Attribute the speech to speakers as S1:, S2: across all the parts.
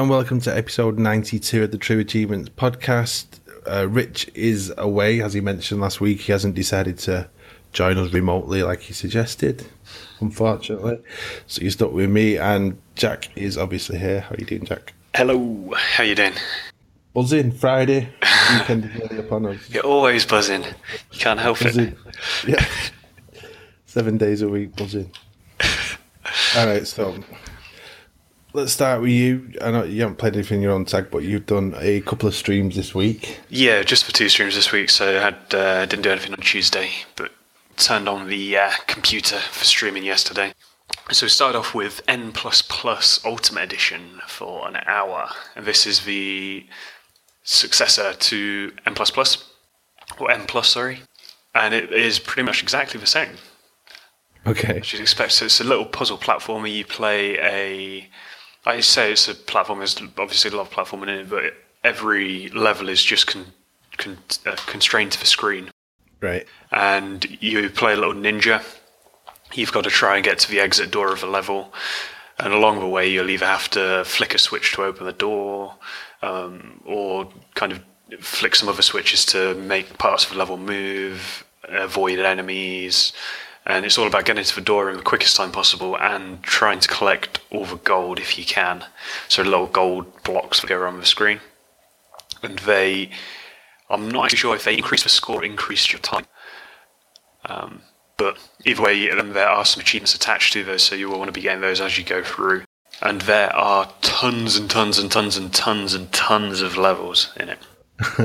S1: And welcome to episode 92 of the True Achievements podcast. Uh, Rich is away, as he mentioned last week. He hasn't decided to join us remotely like he suggested, unfortunately. So you're stuck with me, and Jack is obviously here. How are you doing, Jack?
S2: Hello, how you doing?
S1: Buzzing, Friday, weekend nearly upon us.
S2: You're always buzzing. You can't help
S1: Buzzing.
S2: it.
S1: Yeah. Seven days a week, buzzing. All right, so let's start with you. I know you haven't played anything in your own tag, but you've done a couple of streams this week.
S2: Yeah, just for two streams this week, so I had uh, didn't do anything on Tuesday, but turned on the uh, computer for streaming yesterday. So we started off with N plus Ultimate Edition for an hour, and this is the successor to N plus or N Plus, sorry, and it is pretty much exactly the same.
S1: Okay.
S2: as you'd expect. So it's a little puzzle platformer. You play a. I say it's a platform. There's obviously a lot of platforming in it, but every level is just con, con, uh, constrained to the screen,
S1: Right.
S2: and you play a little ninja. You've got to try and get to the exit door of a level, and along the way you'll either have to flick a switch to open the door, um, or kind of flick some other switches to make parts of the level move, avoid enemies, and it's all about getting to the door in the quickest time possible and trying to collect all the gold if you can. So little gold blocks that go around the screen, and they. I'm not actually sure if they increase the score, or increase your time. Um, but either way, um, there are some achievements attached to those, so you will want to be getting those as you go through. And there are tons and tons and tons and tons and tons of levels in it.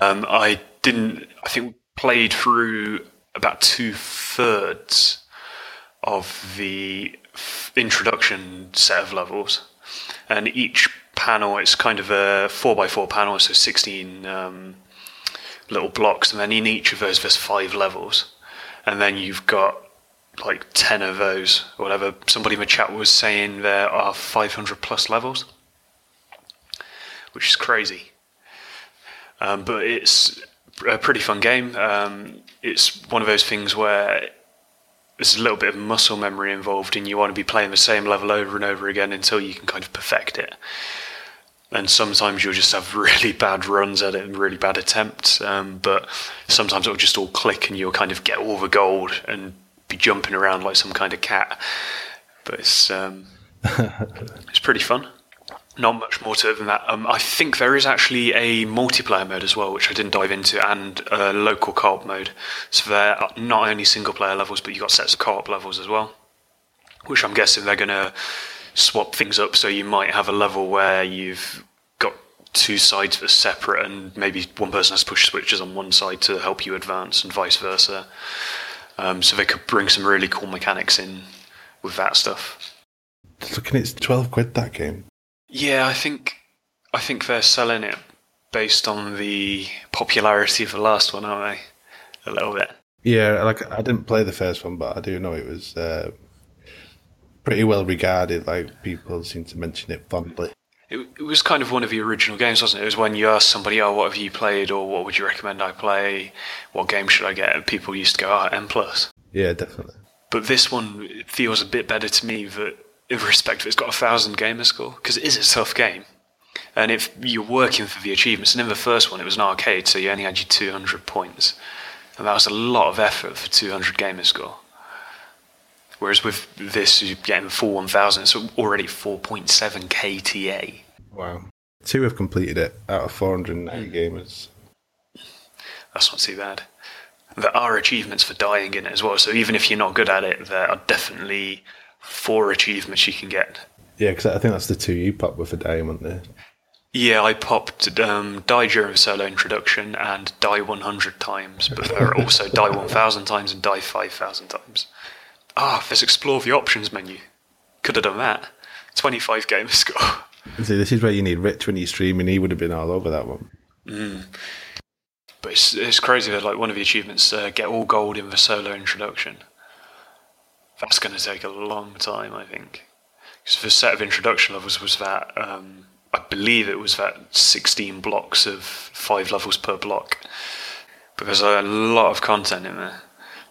S2: um, I didn't. I think played through about two thirds of the introduction set of levels, and each panel it's kind of a four by four panel, so sixteen um, little blocks, and then in each of those there's five levels, and then you've got like ten of those, or whatever. Somebody in the chat was saying there are 500 plus levels, which is crazy. Um, but it's a pretty fun game. Um, it's one of those things where there's a little bit of muscle memory involved, and you want to be playing the same level over and over again until you can kind of perfect it. And sometimes you'll just have really bad runs at it and really bad attempts, um, but sometimes it'll just all click and you'll kind of get all the gold and be jumping around like some kind of cat. But it's um, it's pretty fun. Not much more to it than that. Um, I think there is actually a multiplayer mode as well, which I didn't dive into, and a local co-op mode. So there are not only single-player levels, but you've got sets of co-op levels as well. Which I'm guessing they're going to swap things up. So you might have a level where you've got two sides that are separate, and maybe one person has to push switches on one side to help you advance, and vice versa. Um, so they could bring some really cool mechanics in with that stuff.
S1: Looking, it's 12 quid that game.
S2: Yeah, I think I think they're selling it based on the popularity of the last one, aren't they? A little bit.
S1: Yeah, like I didn't play the first one, but I do know it was uh, pretty well regarded. Like people seem to mention it fondly.
S2: It, it was kind of one of the original games, wasn't it? It was when you asked somebody, "Oh, what have you played?" or "What would you recommend I play?" "What game should I get?" And people used to go, "Oh, N plus."
S1: Yeah, definitely.
S2: But this one feels a bit better to me that, in respect it's got a thousand gamer score because it is a tough game. And if you're working for the achievements, and in the first one it was an arcade, so you only had your 200 points, and that was a lot of effort for 200 gamer score. Whereas with this, you're getting full 1000, it's already 4.7 KTA.
S1: Wow. Two have completed it out of 490 mm. gamers.
S2: That's not too bad. There are achievements for dying in it as well, so even if you're not good at it, there are definitely four achievements you can get.
S1: Yeah, because I think that's the two you popped with a dying, weren't they?
S2: Yeah, I popped um, die during solo introduction and die 100 times, but there are also die 1000 times and die 5000 times. Ah, there's explore the options menu. Could have done that. 25 gamer score.
S1: See, this is where you need Rich when you're streaming. He would have been all over that one.
S2: But it's, it's crazy that like one of the achievements, uh, get all gold in the solo introduction. That's going to take a long time, I think. Because the set of introduction levels was that, um, I believe it was that 16 blocks of five levels per block. But there's a lot of content in there.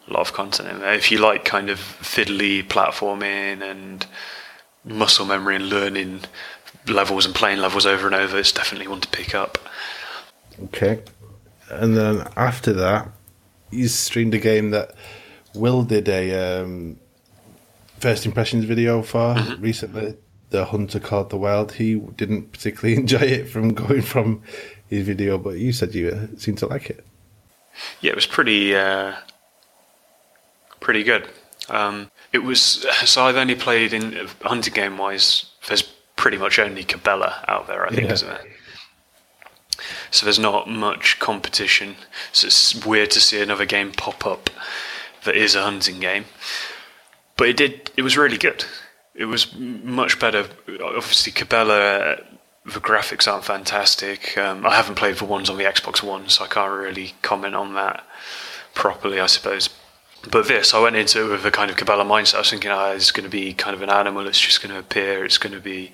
S2: A lot of content in there. If you like kind of fiddly platforming and muscle memory and learning levels and playing levels over and over, it's definitely one to pick up.
S1: Okay. And then after that, you streamed a game that Will did a um, first impressions video for
S2: Mm-hmm.
S1: recently. The Hunter Call of the Wild. He didn't particularly enjoy it from going from his video, but you said you uh, seemed to like it.
S2: Yeah, it was pretty uh, pretty good. Um, it was so I've only played in hunting game wise. There's pretty much only Cabela out there, I think,
S1: Yeah.
S2: isn't there? So there's not much competition. So it's weird to see another game pop up that is a hunting game. But it did. It was really good. It was much better. Obviously, Cabela. The graphics aren't fantastic. Um, I haven't played the ones on the Xbox One, so I can't really comment on that properly, I suppose. But this, I went into it with a kind of Cabela mindset. I was thinking, oh, it's going to be kind of an animal. It's just going to appear. It's going to be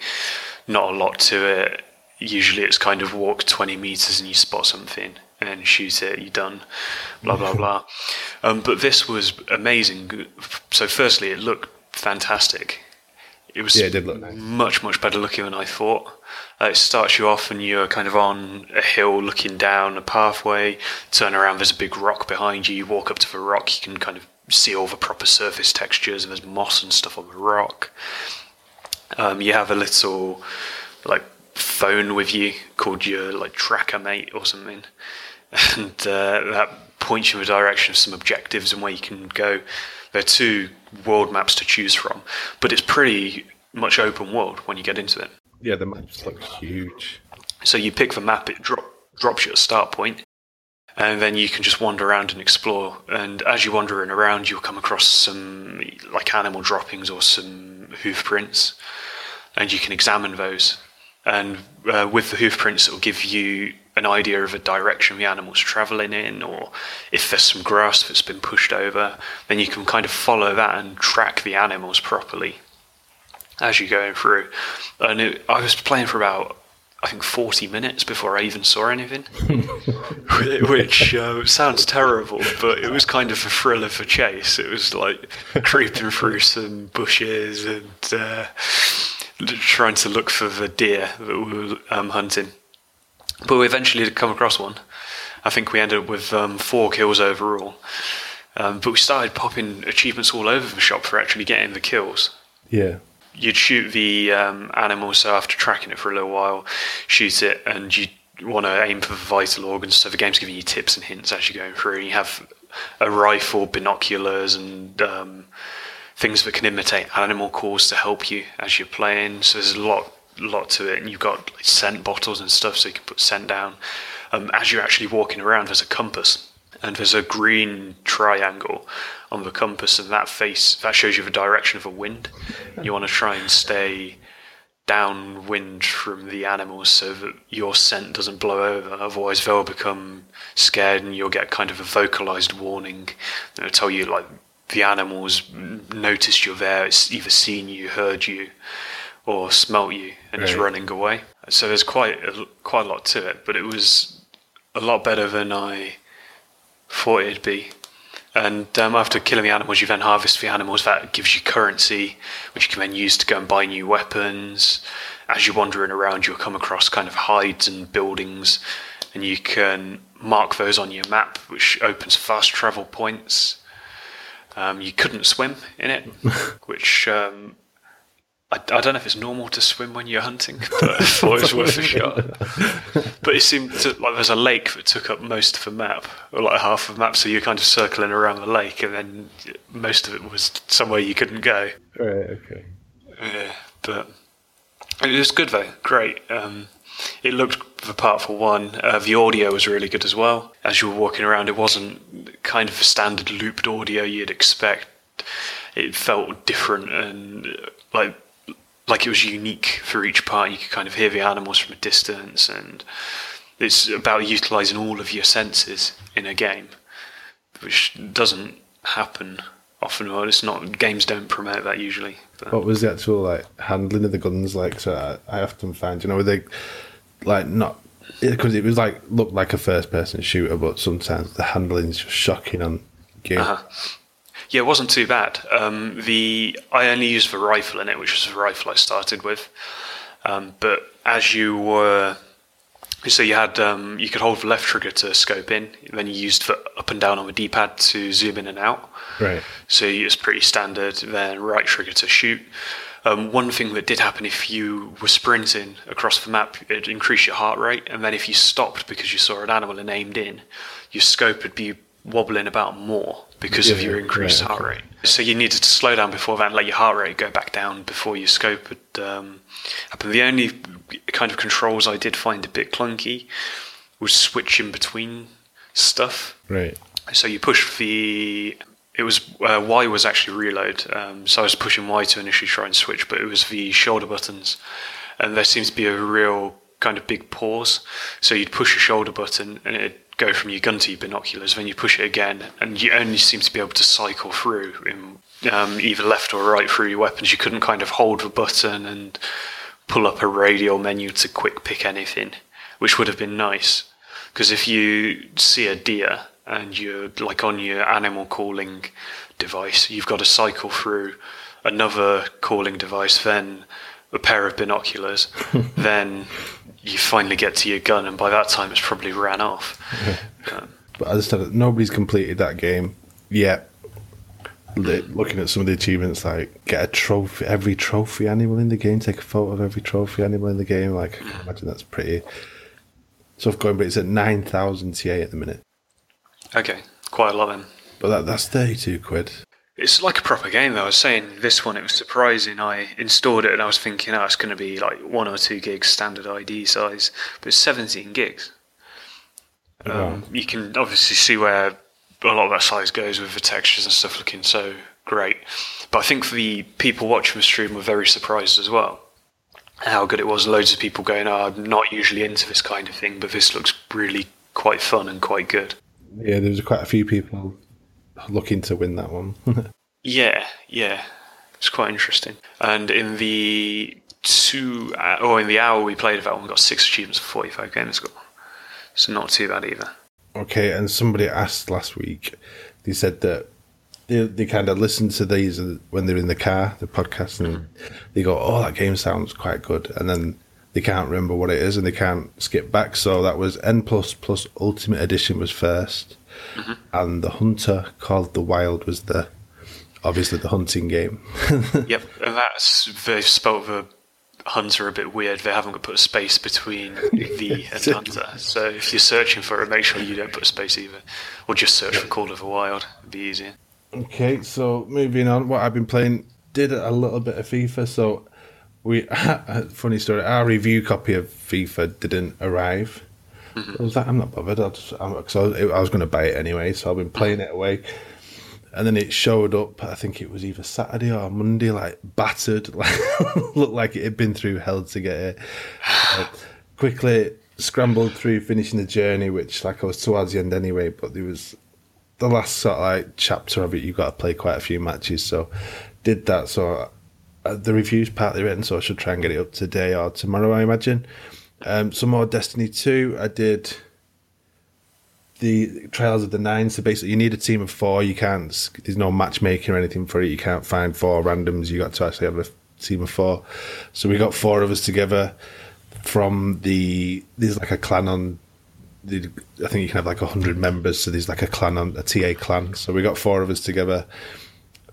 S2: not a lot to it. Usually, it's kind of walk 20 meters and you spot something and then shoot it. You're done. Blah blah blah. Um, but this was amazing. So, firstly, it looked fantastic. It was
S1: Yeah, it did look nice.
S2: much much better looking than I thought. Uh, it starts you off and you're kind of on a hill looking down a pathway. Turn around, there's a big rock behind you. You walk up to the rock, you can kind of see all the proper surface textures, and there's moss and stuff on the rock. Um, you have a little like phone with you called your like tracker mate or something, and uh, that points you in the direction of some objectives and where you can go. There are two world maps to choose from, but it's pretty much open world when you get into it.
S1: Yeah, the map looks huge.
S2: So you pick the map, it drop, drops you at a start point, and then you can just wander around and explore. And as you're wandering around, you'll come across some like animal droppings or some hoof prints, and you can examine those. And uh, with the hoof prints, it will give you an idea of a direction the animal's traveling in, or if there's some grass that's been pushed over, then you can kind of follow that and track the animals properly as you're going through. And it, I was playing for about, I think, 40 minutes before I even saw anything, which uh, sounds terrible, but it was kind of a thrill of a chase. It was like creeping through some bushes and uh, trying to look for the deer that we were um, hunting. But we eventually did come across one. I think we ended up with um, four kills overall. Um, but we started popping achievements all over the shop for actually getting the kills
S1: Yeah.
S2: you'd shoot the um, animal, so after tracking it for a little while, shoot it, and you want to aim for the vital organs. So the game's giving you tips and hints as you're going through. And You have a rifle, binoculars, and um, things that can imitate animal calls to help you as you're playing. So there's a lot, lot to it, and you've got like, scent bottles and stuff, so you can put scent down. Um, as you're actually walking around, there's a compass and there's a green triangle on the compass, and that face that shows you the direction of the wind. You want to try and stay downwind from the animals so that your scent doesn't blow over. Otherwise, they'll become scared, and you'll get kind of a vocalized warning that will tell you like the animals noticed you're there. It's either seen you, heard you, or smelt you, and is running away. So there's quite a, quite a lot to it, but it was a lot better than I thought it'd be. And um, after killing the animals, you then harvest the animals. That gives you currency, which you can then use to go and buy new weapons. As you're wandering around, you'll come across kind of hides and buildings, and you can mark those on your map, which opens fast travel points. Um, you couldn't swim in it, which um, I, I don't know if it's normal to swim when you're hunting, but I thought it was worth a shot. But it seemed to, like there's a lake that took up most of the map, or like half of the map, so you're kind of circling around the lake, and then most of it was somewhere you couldn't go.
S1: Right. Okay.
S2: Yeah, but it was good though. Great. Um, it looked the part for one. Uh, the audio was really good as well. As you were walking around, it wasn't kind of a standard looped audio you'd expect. It felt different and like like it was unique for each part. You could kind of hear the animals from a distance, and it's about utilizing all of your senses in a game, which doesn't happen often. Well, it's not games don't promote that usually. But.
S1: What was the actual like handling of the guns like? So I, I often find, you know, they like not because it was like looked like a first person shooter, but sometimes the handling's just shocking on game.
S2: Uh-huh. Yeah, it wasn't too bad. Um, the I only used the rifle in it, which was the rifle I started with. Um, but as you were, so you had um, you could hold the left trigger to scope in, then you used the up and down on the D-pad to zoom in and out.
S1: Right.
S2: So it's pretty standard. Then right trigger to shoot. Um, one thing that did happen if you were sprinting across the map, it'd increase your heart rate, and then if you stopped because you saw an animal and aimed in, your scope would be wobbling about more because of your increased
S1: right,
S2: heart rate. So you needed to slow down before that and let your heart rate go back down before your scope would um, happen. The only kind of controls I did find a bit clunky was switching between stuff.
S1: Right.
S2: So you push the. It was uh, Y was actually reload. Um, so I was pushing Y to initially try and switch, but it was the shoulder buttons, and there seems to be a real kind of big pause. So you'd push a shoulder button and it'd go from your gun to your binoculars. Then you push it again, and you only seem to be able to cycle through in um, either left or right through your weapons. You couldn't kind of hold the button and pull up a radial menu to quick pick anything, which would have been nice. Because if you see a deer and you're like on your animal calling device, you've got to cycle through another calling device, then a pair of binoculars, then you finally get to your gun, and by that time it's probably ran off. Um,
S1: But as I said, nobody's completed that game yet. Looking at some of the achievements, like get a trophy, every trophy animal in the game, take a photo of every trophy animal in the game. Like, I can imagine that's pretty tough going, but it's at 9,000 TA at the minute.
S2: Okay, quite a lot then.
S1: But that, that's 32 quid.
S2: It's like a proper game though. I was saying this one, it was surprising. I installed it and I was thinking, oh, it's going to be like one or two gigs standard ID size, but it's 17 gigs. Um, you can obviously see where a lot of that size goes with the textures and stuff looking so great. But I think the people watching the stream were very surprised as well. How good it was. Loads of people going, oh, I'm not usually into this kind of thing, but this looks really quite fun and quite good.
S1: Yeah, there was quite a few people looking to win that one.
S2: Yeah, yeah, it's quite interesting. And in the two, uh, or in the hour we played of that one, we got six achievements for forty-five gamer score. So not too bad either.
S1: Okay, and somebody asked last week. They said that they, they kind of listen to these when they're in the car, the podcast, and they go, "Oh, that game sounds quite good," and then they can't remember what it is and they can't skip back. So that was N plus plus Ultimate Edition was 1st mm-hmm. and the Hunter Call of the Wild was the obviously the hunting game.
S2: yep, and that's they've spelled the hunter a bit weird. They haven't got put a space between the and hunter. So if you're searching for it, make sure you don't put a space either, or just search for Call of the Wild. It'd be easier.
S1: Okay, so moving on, what I've been playing did a little bit of FIFA. So we, funny story, our review copy of FIFA didn't arrive. I was like, I'm not bothered. I'll just, I'm, cause I was, I was going to buy it anyway, so I've been playing it away. And then it showed up. I think it was either Saturday or Monday, like battered, like looked like it had been through hell to get it. Uh, quickly scrambled through finishing the journey, which like I was towards the end anyway. But there was the last sort of like chapter of it. You got to play quite a few matches, so did that. So the review's partly written, so I should try and get it up today or tomorrow, I imagine. Um, some more Destiny 2. I did the Trials of the Nine. So basically, you need a team of four. You can't, there's no matchmaking or anything for it. You can't find four randoms. You got to actually have a team of four. So we got four of us together from the, there's like a clan on, the, I think you can have like 100 members. So there's like a clan on, a TA clan. So we got four of us together,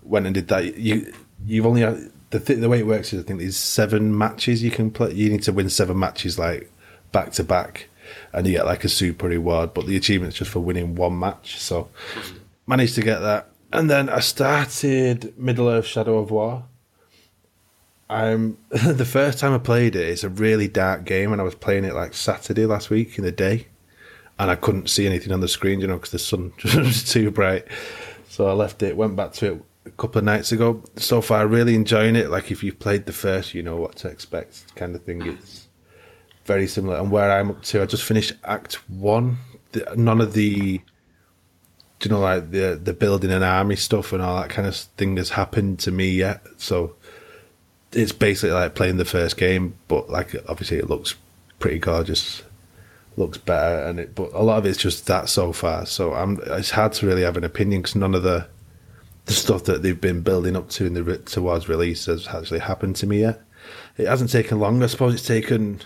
S1: went and did that. You, you've only, had- the, th- the way it works is I think there's seven matches you can play. You need to win seven matches like back to back, and you get like a super reward. But the achievement's just for winning one match. So managed to get that, and then I started Middle Earth: Shadow of War. I'm the first time I played it. It's a really dark game, and I was playing it like Saturday last week in the day, and I couldn't see anything on the screen, you know, because the sun was too bright. So I left it, went back to it a couple of nights ago. So far, really enjoying it. Like if you've played the first, you know what to expect, kind of thing. It's very similar. And where I'm up to, I just finished Act One. The, none of the, you know, like the the building an army stuff and all that kind of thing has happened to me yet. So it's basically like playing the first game, but like obviously it looks pretty gorgeous, looks better, and it. But a lot of it's just that so far. So I'm. It's hard to really have an opinion because none of the the stuff that they've been building up to in the towards release has actually happened to me yet. It hasn't taken long. I suppose it's taken,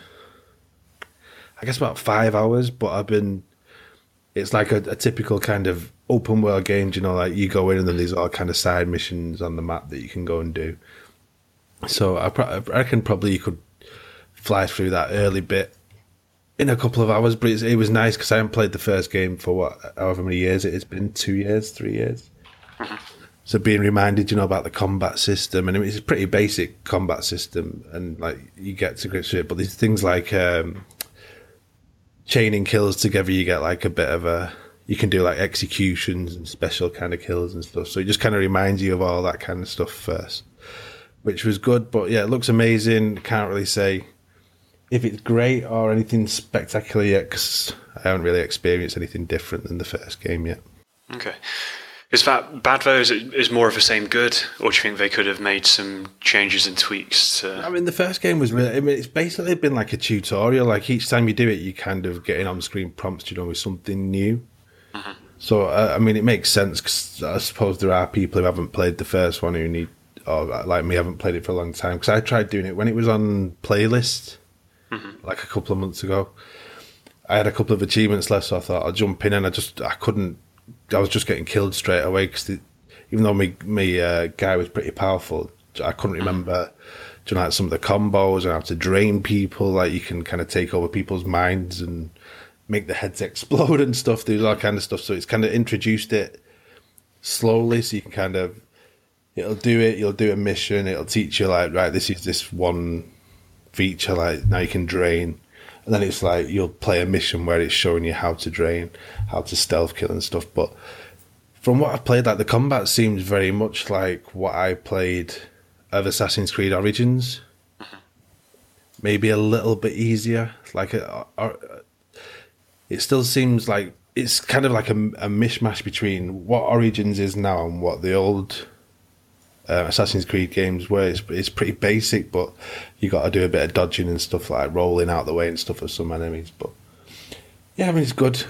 S1: I guess, about five hours. But I've been. It's like a, a typical kind of open world game. You know, like you go in and then there's all kind of side missions on the map that you can go and do. So I, I reckon probably you could fly through that early bit in a couple of hours. But it was nice because I haven't played the first game for what, however many years it has been two years, three years. Uh-huh. So being reminded, you know, about the combat system, and it's a pretty basic combat system, and like you get to grips with it. But these things like um, chaining kills together, you get like a bit of a you can do like executions and special kind of kills and stuff. So it just kind of reminds you of all that kind of stuff first, which was good. But yeah, it looks amazing. Can't really say if it's great or anything spectacular yet because I haven't really experienced anything different than the first game yet.
S2: Okay. Is that bad though? Is it is more of the same good, or do you think they could have made some changes and tweaks? To...
S1: I mean, the first game was really. I mean, it's basically been like a tutorial. Like each time you do it, you kind of get in on screen prompts, you know, with something new. Mm-hmm. So uh, I mean, it makes sense because I suppose there are people who haven't played the first one who need, or like me, haven't played it for a long time. Because I tried doing it when it was on playlist mm-hmm. like a couple of months ago. I had a couple of achievements left, so I thought I'll jump in, and I just I couldn't. I was just getting killed straight away because even though my my uh, guy was pretty powerful, I couldn't mm-hmm. remember. Do you know, like some of the combos and how to drain people? Like you can kind of take over people's minds and make the heads explode and stuff. Do all kind of stuff. So it's kind of introduced it slowly, so you can kind of it'll do it. You'll do a mission. It'll teach you like right. This is this one feature like now you can drain and then it's like you'll play a mission where it's showing you how to drain how to stealth kill and stuff but from what i've played like the combat seems very much like what i played of assassin's creed origins. Mm-hmm. Maybe a little bit easier like a, a, it still seems like it's kind of like a, a mishmash between what origins is now and what the old uh, Assassin's Creed games where it's, it's pretty basic, but you got to do a bit of dodging and stuff like rolling out the way and stuff of some enemies. But yeah, I mean it's good.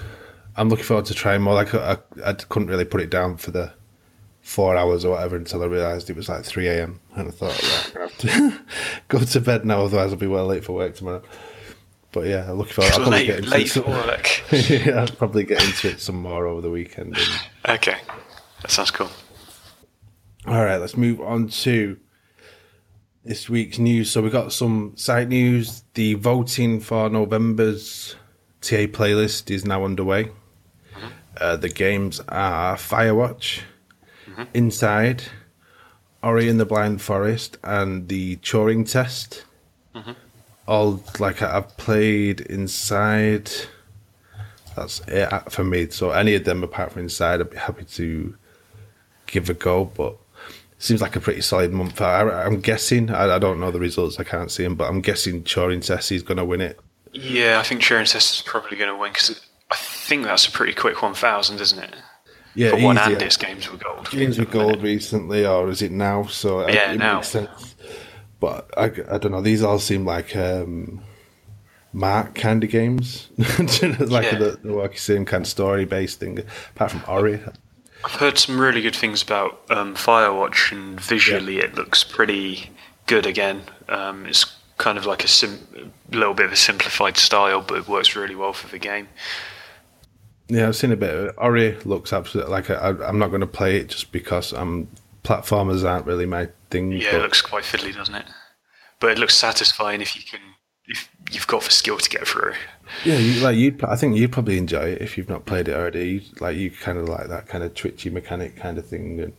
S1: I'm looking forward to trying more. Like I, I couldn't really put it down for the four hours or whatever until I realised it was like 3 a.m. and I thought, yeah, I have to go to bed now, otherwise I'll be well late for work tomorrow. But yeah, I'm looking forward. I'll
S2: probably late, get into late some, for work.
S1: yeah, I'll probably get into it some more over the weekend.
S2: And... Okay, that sounds cool.
S1: All right, let's move on to this week's news. So we got some site news. The voting for November's TA playlist is now underway. Mm-hmm. Uh, the games are Firewatch, mm-hmm. Inside, Ori and the Blind Forest, and the Turing Test. Mm-hmm. All like I've played Inside. That's it for me. So any of them apart from Inside, I'd be happy to give a go. But seems like a pretty solid month. I, am guessing. I, I, don't know the results. I can't see them, but I'm guessing Test is going to win it.
S2: Yeah, I think Test is probably going to win because I think that's a pretty quick 1,000, isn't it?
S1: Yeah,
S2: For one and this games with gold.
S1: Games with gold recently, or is it now? So
S2: yeah,
S1: it
S2: now.
S1: Makes sense. But I, I don't know. These all seem like um, Mark kind of games, like yeah. the, the same kind of story based thing. Apart from Ori,
S2: I've heard some really good things about um, Firewatch, and visually yeah. it looks pretty good again. Um, it's kind of like a sim- little bit of a simplified style, but it works really well for the game.
S1: Yeah, I've seen a bit. Of it. Ori looks absolutely like i am not going to play it just because I'm platformers aren't really my thing.
S2: Yeah, it looks quite fiddly, doesn't it? But it looks satisfying if you can you've got the skill to get through.
S1: Yeah, you, like you, I think you'd probably enjoy it if you've not played it already. Like you kind of like that kind of twitchy mechanic kind of thing, and,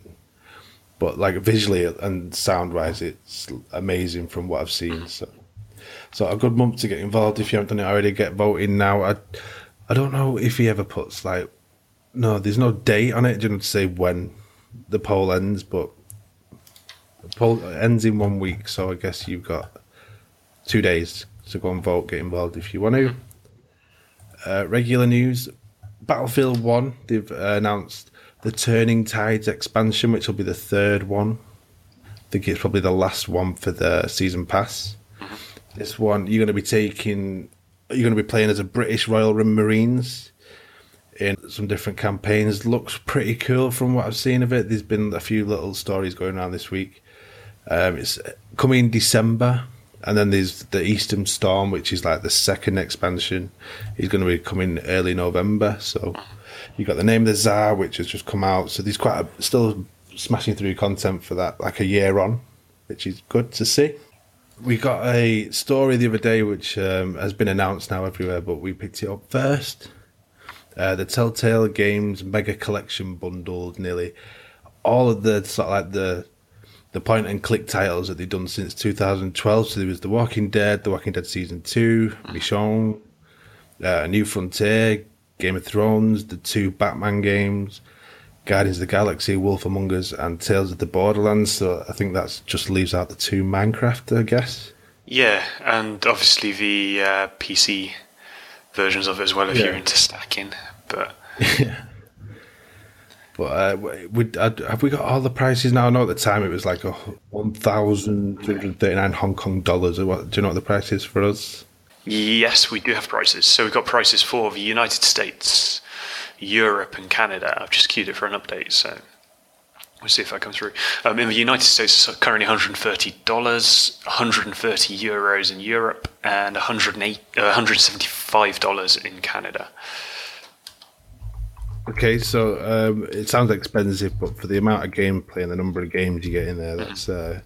S1: but like visually and sound wise, it's amazing from what I've seen. So, so a good month to get involved. If you haven't done it already, get voting now. I, I don't know if he ever puts like, no, there's no date on it. Do you know to say when the poll ends? But the poll ends in one week, so I guess you've got two days to go and vote, get involved if you want to. Uh, regular news Battlefield 1, they've uh, announced the Turning Tides expansion, which will be the third one. I think it's probably the last one for the season pass. This one, you're going to be taking, you're going to be playing as a British Royal Marines. in some different campaigns. Looks pretty cool from what I've seen of it. There's been a few little stories going around this week. Um, it's coming in December, and then there's the Eastern Storm, which is like the second expansion. Is going to be coming early November. So you got the name of the Tsar, which has just come out. So there's quite a, still smashing through content for that, like a year on, which is good to see. We got a story the other day which um, has been announced now everywhere, but we picked it up first. Uh, the Telltale Games Mega Collection bundled nearly all of the sort of like the the point and click titles that they've done since 2012. So there was The Walking Dead, The Walking Dead Season 2, Michonne, uh, New Frontier, Game of Thrones, the two Batman games, Guardians of the Galaxy, Wolf Among Us, and Tales of the Borderlands. So I think that just leaves out the two Minecraft, I guess.
S2: Yeah, and obviously the uh, PC versions of it as well if
S1: Yeah.
S2: you're into stacking. But
S1: But uh, would, have we got all the prices now? I know at the time it was like a one thousand two hundred thirty nine Hong Kong dollars. What? Do you know what the price is for us?
S2: yes, we do have prices. So we've got prices for the United States, Europe, and Canada. I've just queued it for an update, so we'll see if that comes through. Um, in the United States, it's currently $130, 130 euros in Europe, and 108, uh, $175 in Canada.
S1: Okay, so um, it sounds expensive, but for the amount of gameplay and the number of games you get in there, that's uh,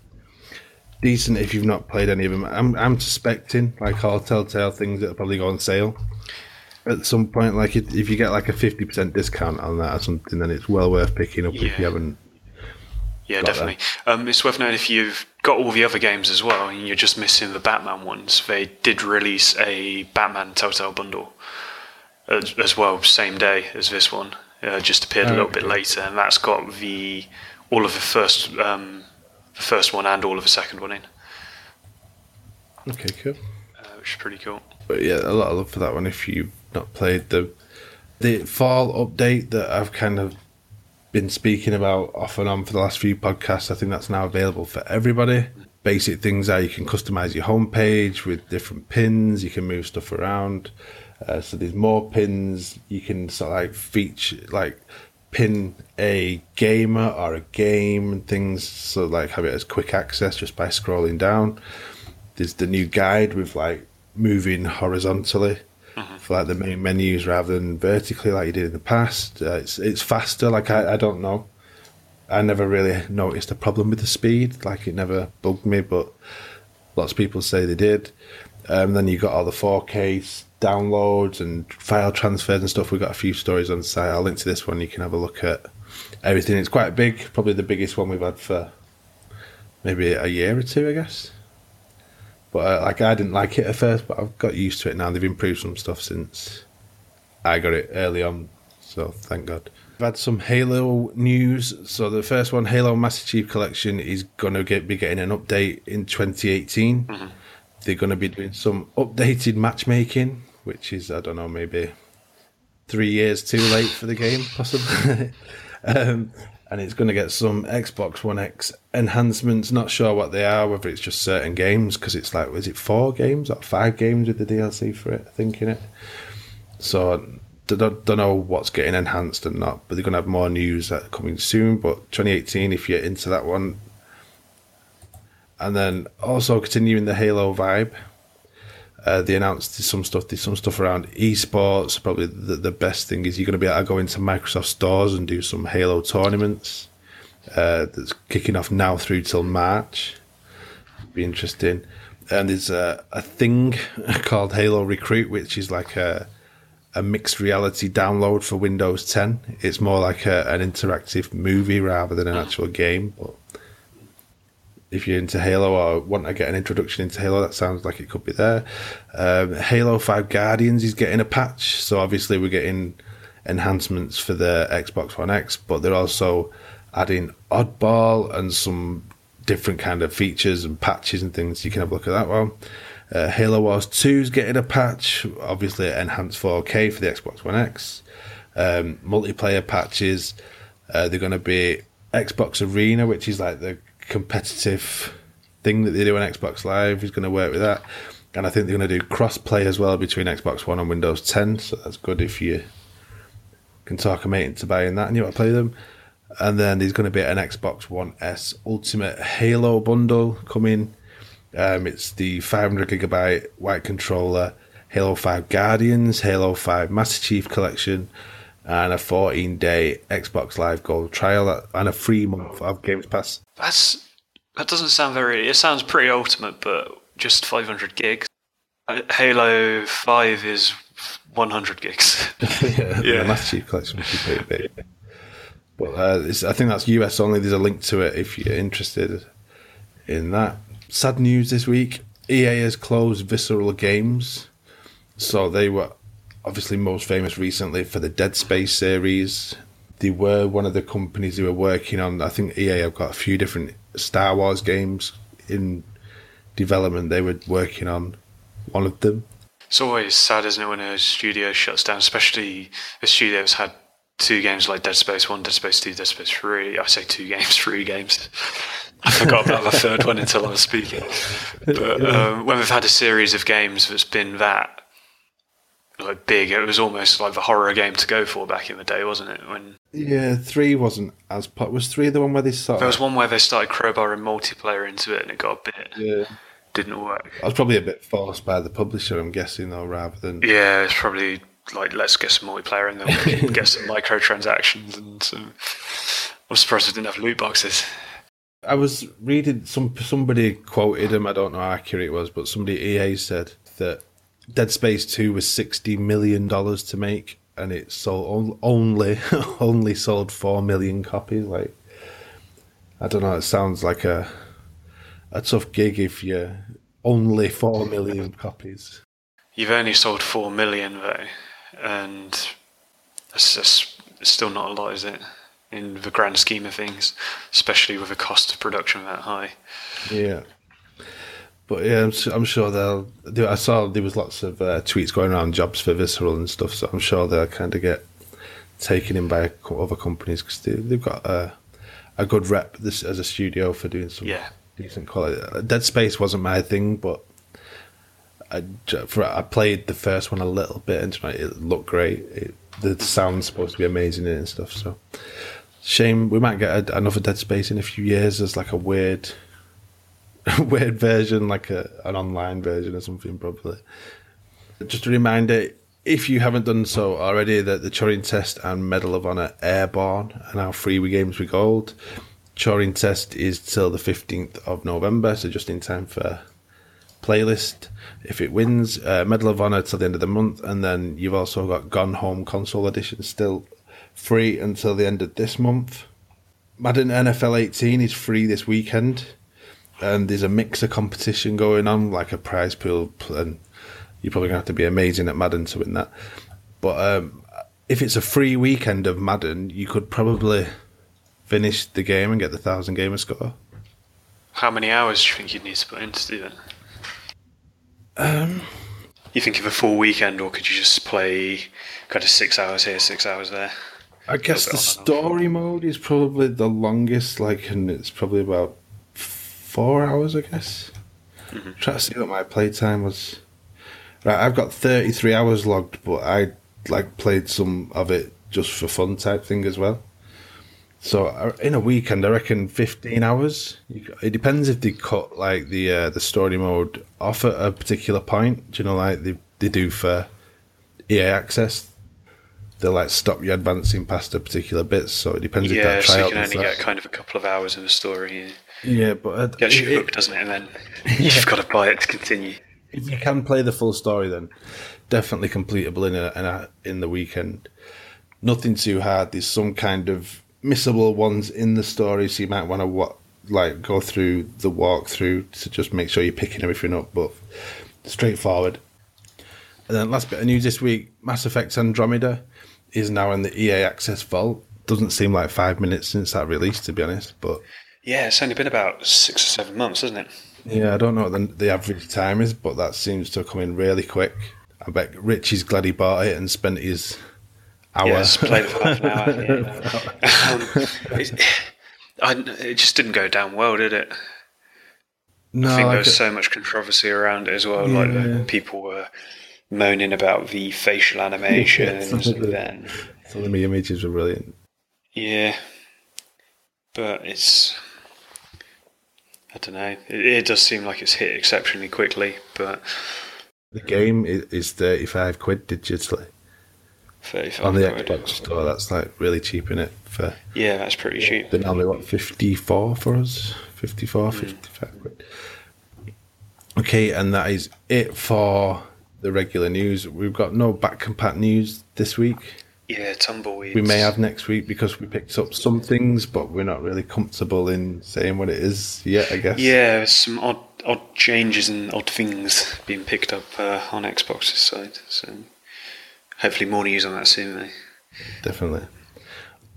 S1: decent. If you've not played any of them, I'm I'm suspecting like all Telltale things that'll probably go on sale at some point. Like if, if you get like a fifty percent discount on that or something, then it's well worth picking up if you haven't.
S2: Yeah, definitely. Um, it's worth noting if you've got all the other games as well and you're just missing the Batman ones, they did release a Batman Telltale bundle as, as well, same day as this one. Uh, just appeared a
S1: Oh,
S2: little bit later, and that's got the all of the first um, the first one and all of the second one in,
S1: Okay, cool.
S2: uh, which is pretty cool.
S1: But yeah, a lot of love for that one. If you've not played the the fall update that I've kind of been speaking about off and on for the last few podcasts, I think that's now available for everybody. Basic things are you can customize your homepage with different pins. You can move stuff around. Uh, so there's more pins. You can sort of like feature like pin a gamer or a game and things. So like have it as quick access just by scrolling down there's the new guide with like moving horizontally for like the main menus rather than vertically like you did in the past. Uh, it's it's faster. Like I, I don't know. I never really noticed a problem with the speed. Like it never bugged me, but lots of people say they did. Um, then you got all the 4K s- downloads and file transfers and stuff. We've got a few stories on site. I'll link to this one. You can have a look at everything. It's quite big, probably the biggest one we've had for maybe a year or two, I guess. But uh, like I didn't like it at first, but I've got used to it now. They've improved some stuff since I got it early on, so thank God. I've had some Halo news. So the first one, Halo Master Chief Collection, is going to get be getting an update in 2018. They're going to be doing some updated matchmaking, which is I don't know maybe three years too late for the game, possibly. um, and it's going to get some Xbox One X enhancements. Not sure what they are, whether it's just certain games, because it's like, was it four games or five games with the DLC for it? I think in it. So don't, don't know what's getting enhanced and not, but they're going to have more news that coming soon. But 2018, if you're into that one. And then also continuing the Halo vibe, uh, they announced some stuff. There's some stuff around esports. Probably the, the best thing is you're going to be able to go into Microsoft stores and do some Halo tournaments. Uh, that's kicking off now through till March. Be interesting. And there's a, a thing called Halo Recruit, which is like a a mixed reality download for Windows 10. It's more like a, an interactive movie rather than an actual game. But if you're into Halo or want to get an introduction into Halo, that sounds like it could be there. Um, Halo 5 Guardians is getting a patch, so obviously we're getting enhancements for the Xbox One X, but they're also adding Oddball and some different kind of features and patches and things. You can have a look at that one. Uh, Halo Wars 2 is getting a patch, obviously enhanced 4K for the Xbox One X. Um, multiplayer patches. Uh, they're going to be Xbox Arena, which is like the competitive thing that they do on Xbox Live, is going to work with that. And I think they're going to do cross play as well between Xbox One and Windows 10. So that's good if you can talk a mate into buying that and you want to play them. And then there's going to be an Xbox One S Ultimate Halo bundle coming. Um, it's the 500 gigabyte white controller, Halo 5 Guardians, Halo 5 Master Chief Collection, and a 14 day Xbox Live Gold trial and a free month of Games Pass.
S2: That's that doesn't sound very. It sounds pretty ultimate, but just 500 gigs. Uh, Halo 5 is 100 gigs.
S1: yeah,
S2: Yeah.
S1: the Master Chief Collection would be pretty big. But uh, it's, I think that's US only. There's a link to it if you're interested in that. Sad news this week EA has closed Visceral Games. So they were obviously most famous recently for the Dead Space series. They were one of the companies who were working on, I think EA have got a few different Star Wars games in development. They were working on one of them.
S2: It's always sad, isn't it, when a studio shuts down, especially a studio that's had two games like Dead Space 1, Dead Space 2, Dead Space 3. I say two games, three games. I forgot about the third one until I was speaking. But um, when we've had a series of games that's been that like big, it was almost like the horror game to go for back in the day, wasn't it? When
S1: Yeah, three wasn't as pop. Was three the one where they sort
S2: there was one where they started crowbarring multiplayer into it and it got a bit
S1: Yeah.
S2: didn't work.
S1: I was probably a bit forced by the publisher, I'm guessing, though, rather than.
S2: Yeah, it's probably like let's get some multiplayer and then get some microtransactions and some. I'm surprised we didn't have loot boxes.
S1: I was reading some somebody quoted him. I don't know how accurate it was, but somebody EA said that Dead Space Two was sixty million dollars to make, and it sold only only sold four million copies. Like, I don't know. It sounds like a a tough gig if you only four million copies.
S2: You've only sold four million though, and that's just it's still not a lot, is it? In the grand scheme of things, especially with the cost of production that high.
S1: Yeah. But yeah, I'm, I'm sure they'll. They, I saw there was lots of uh, tweets going around jobs for Visceral and stuff, so I'm sure they'll kind of get taken in by other companies because they, they've got a, a good rep this as a studio for doing some
S2: Yeah.
S1: decent quality. Uh, Dead Space wasn't my thing, but I, for, I played the first one a little bit and it looked great. It, the sound's supposed to be amazing in it and stuff. So shame we might get a, another Dead Space in a few years as like a weird, weird version, like a an online version or something, probably. Just a reminder, if you haven't done so already, that the Turing Test and Medal of Honor Airborne are now free with Games with Gold. Turing Test is till the 15th of November, so just in time for playlist. If it wins, uh, Medal of Honor till the end of the month, and then you've also got Gone Home Console Edition still free until the end of this month. Madden NFL 18 is free this weekend, and there's a mixer competition going on, like a prize pool, and you're probably gonna have to be amazing at Madden to win that. But um, if it's a free weekend of Madden, you could probably finish the game and get the thousand gamer score.
S2: How many hours do you think you'd need to put in to do that? Um, you think of a full weekend, or could you just play kind of six hours here, six hours there?
S1: I guess the
S2: on and off.
S1: story mode is probably the longest, like, and it's probably about four hours, I guess. Try to see what my playtime was. Right, I've got 33 hours logged, but I, like, played some of it just for fun type thing as well. So uh, in a weekend, I reckon 15 hours. It depends if they cut, like, the uh, the story mode off at a particular point. Do you know, like, they, they do for EA Access they'll like stop you advancing past a particular bit. So it depends if
S2: Yeah,
S1: that
S2: so you can only get kind of a couple of hours of the story.
S1: Yeah, but uh,
S2: It gets you hooked, doesn't it? And then you've got to buy it to continue.
S1: if you can play the full story, then definitely completable in a, in a in the weekend. Nothing too hard. There's some kind of missable ones in the story, so you might want to what like go through the walkthrough to just make sure you're picking everything up. But straightforward. And then last bit of news this week: Mass Effect Andromeda is now in the EA Access Vault. Doesn't seem like five minutes since that release, to be honest, but.
S2: Yeah, it's only been about six or seven months, hasn't it?
S1: Yeah, I don't know what the, the average time is, but that seems to have come in really quick. I bet Rich is glad he bought it and spent his hour.
S2: Yeah, played it for half an hour. yeah. um, it, I, it just didn't go down well, did it?
S1: no,
S2: I think there was so much controversy around it as well. Like
S1: Yeah.
S2: people were moaning about the facial animations,
S1: some of
S2: and
S1: the-
S2: then
S1: Some of the images were brilliant.
S2: Yeah, but it's I don't know. It, it does seem like it's hit exceptionally quickly, but
S1: The game is, is 35 quid digitally.
S2: 35
S1: On the
S2: quid.
S1: Xbox store, that's like really cheap in it. For
S2: Yeah, that's pretty cheap.
S1: They're normally what, 54 for us? 54, hmm. 55 quid. Okay, and that is it for the regular news. We've got no back compat news this week.
S2: Yeah, tumbleweeds.
S1: We may have next week because we picked up some things, but we're not really comfortable in saying what it is yet, I guess.
S2: Yeah, some odd odd changes and odd things being picked up uh, on Xbox's side. So hopefully more news on that soon, mate.
S1: Definitely.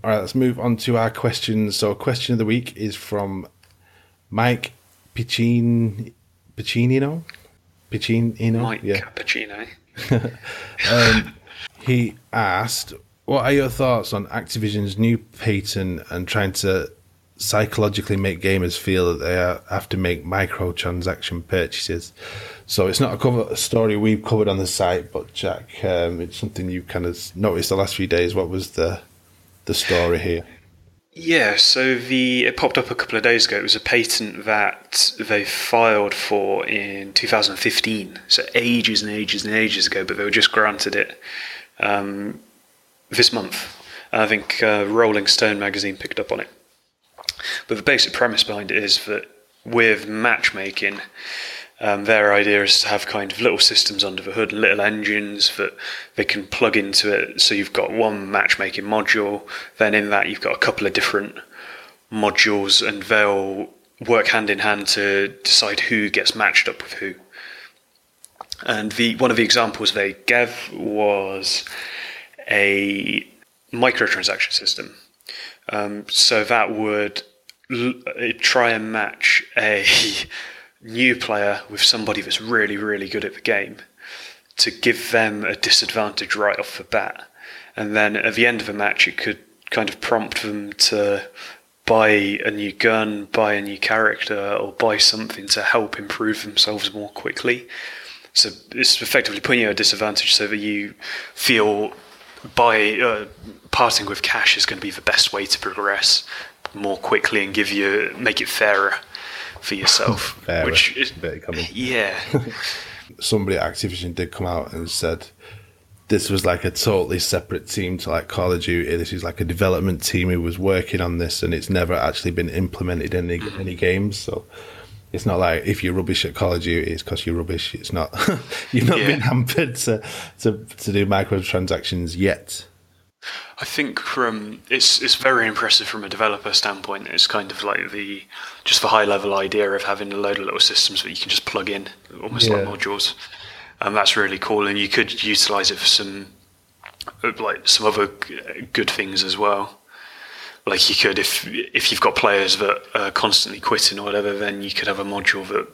S1: All right, let's move on to our questions. So, question of the week is from Mike Piccin, Piccinino? Piccinino?
S2: Mike
S1: Yeah.
S2: Cappuccino.
S1: He asked, What are your thoughts on Activision's new patent and trying to psychologically make gamers feel that they have to make microtransaction purchases? So it's not a cover story we've covered on the site, but Jack, um, it's something you kind of noticed the last few days. What was the the story here?
S2: Yeah, so the it popped up a couple of days ago. It was a patent that they filed for in 2015, so ages and ages and ages ago, but they were just granted it um, this month. I think uh, Rolling Stone magazine picked up on it. But the basic premise behind it is that with matchmaking, um, their idea is to have kind of little systems under the hood, little engines that they can plug into it. So you've got one matchmaking module, then in that you've got a couple of different modules, and they'll work hand in hand to decide who gets matched up with who. And the one of the examples they gave was a microtransaction system. Um, so that would l- try and match a new player with somebody that's really, really good at the game to give them a disadvantage right off the bat. And then at the end of the match, it could kind of prompt them to buy a new gun, buy a new character, or buy something to help improve themselves more quickly. So it's effectively putting you at a disadvantage so that you feel by uh, parting with cash is going to be the best way to progress more quickly and give you make it fairer for yourself.
S1: Fairer,
S2: Which is yeah,
S1: somebody at Activision did come out and said this was like a totally separate team to like Call of Duty. This is like a development team who was working on this, and it's never actually been implemented in any, any games. So it's not like if you're rubbish at Call of Duty, it's because you're rubbish. It's not you've not
S2: Yeah.
S1: been hampered to, to to do microtransactions yet.
S2: I think from it's it's very impressive from a developer standpoint. It's kind of like the just the high level idea of having a load of little systems that you can just plug in, almost like modules, and that's really cool. And you could utilize it for some uh, like some other good things as well. Like you could, if if you've got players that are constantly quitting or whatever, then you could have a module that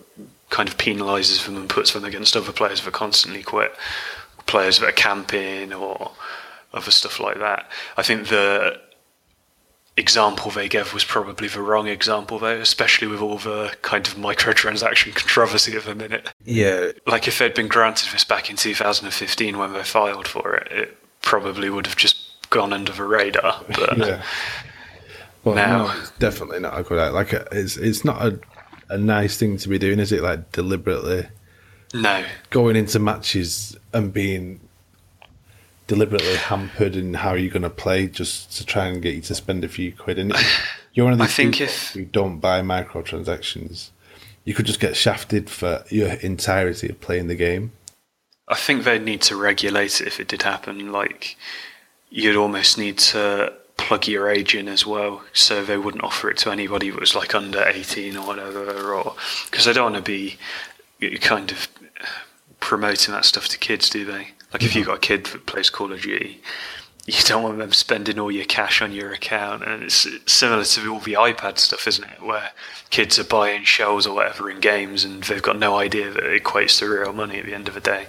S2: kind of penalises them and puts them against other players that constantly quit, players that are camping or other stuff like that. I think the example they gave was probably the wrong example though, especially with all the kind of microtransaction controversy of the minute.
S1: Yeah,
S2: Like if they'd been granted this back in 2015 when they filed for it, it probably would have just gone under the radar. But
S1: yeah. Well,
S2: Now-
S1: no, it's definitely not a good idea. Like it's it's not a a nice thing to be doing, is it? Like deliberately.
S2: no,
S1: going into matches and being deliberately hampered in how you're going to play just to try and get you to spend a few quid. And you're one of
S2: I think
S1: people
S2: if-
S1: who don't buy microtransactions. You could just get shafted for your entirety of playing the game.
S2: I think they'd need to regulate it if it did happen. Like, you'd almost need to plug your age in as well, so they wouldn't offer it to anybody that was like under 18 or whatever, or because they don't want to be kind of promoting that stuff to kids, do they? Like, if you've got a kid that plays Call of Duty, you don't want them spending all your cash on your account, and it's similar to all the iPad stuff, isn't it? Where kids are buying shells or whatever in games, and they've got no idea that it equates to real money at the end of the day.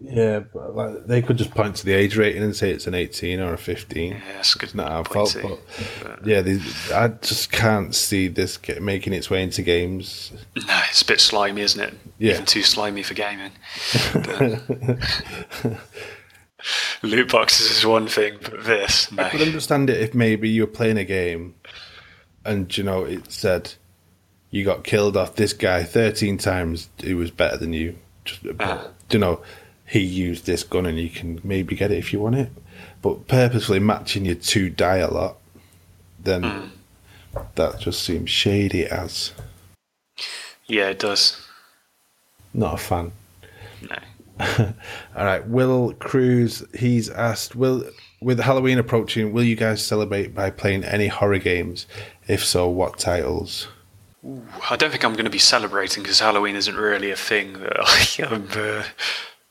S1: Yeah, but like, they could just point to the age rating and say it's an 18 or a 15.
S2: Yeah, that's good
S1: It's not our fault,
S2: too.
S1: but yeah, they, I just can't see this making its way into games.
S2: No, it's a bit slimy, isn't it?
S1: Yeah.
S2: Even too slimy for gaming. Loot boxes is one thing, but this, no.
S1: I could understand it if maybe you were playing a game and you know it said you got killed off this guy 13 times who was better than you. Just,
S2: Ah.
S1: you know, he used this gun and you can maybe get it if you want it. But purposefully matching your two die a lot, then
S2: Hmm.
S1: that just seems shady as.
S2: Yeah, it does.
S1: Not a fan.
S2: No.
S1: All right, Will Cruz. He's asked, "Will with Halloween approaching, will you guys celebrate by playing any horror games? If so, what titles?"
S2: I don't think I'm going to be celebrating because Halloween isn't really a thing that I am. Uh,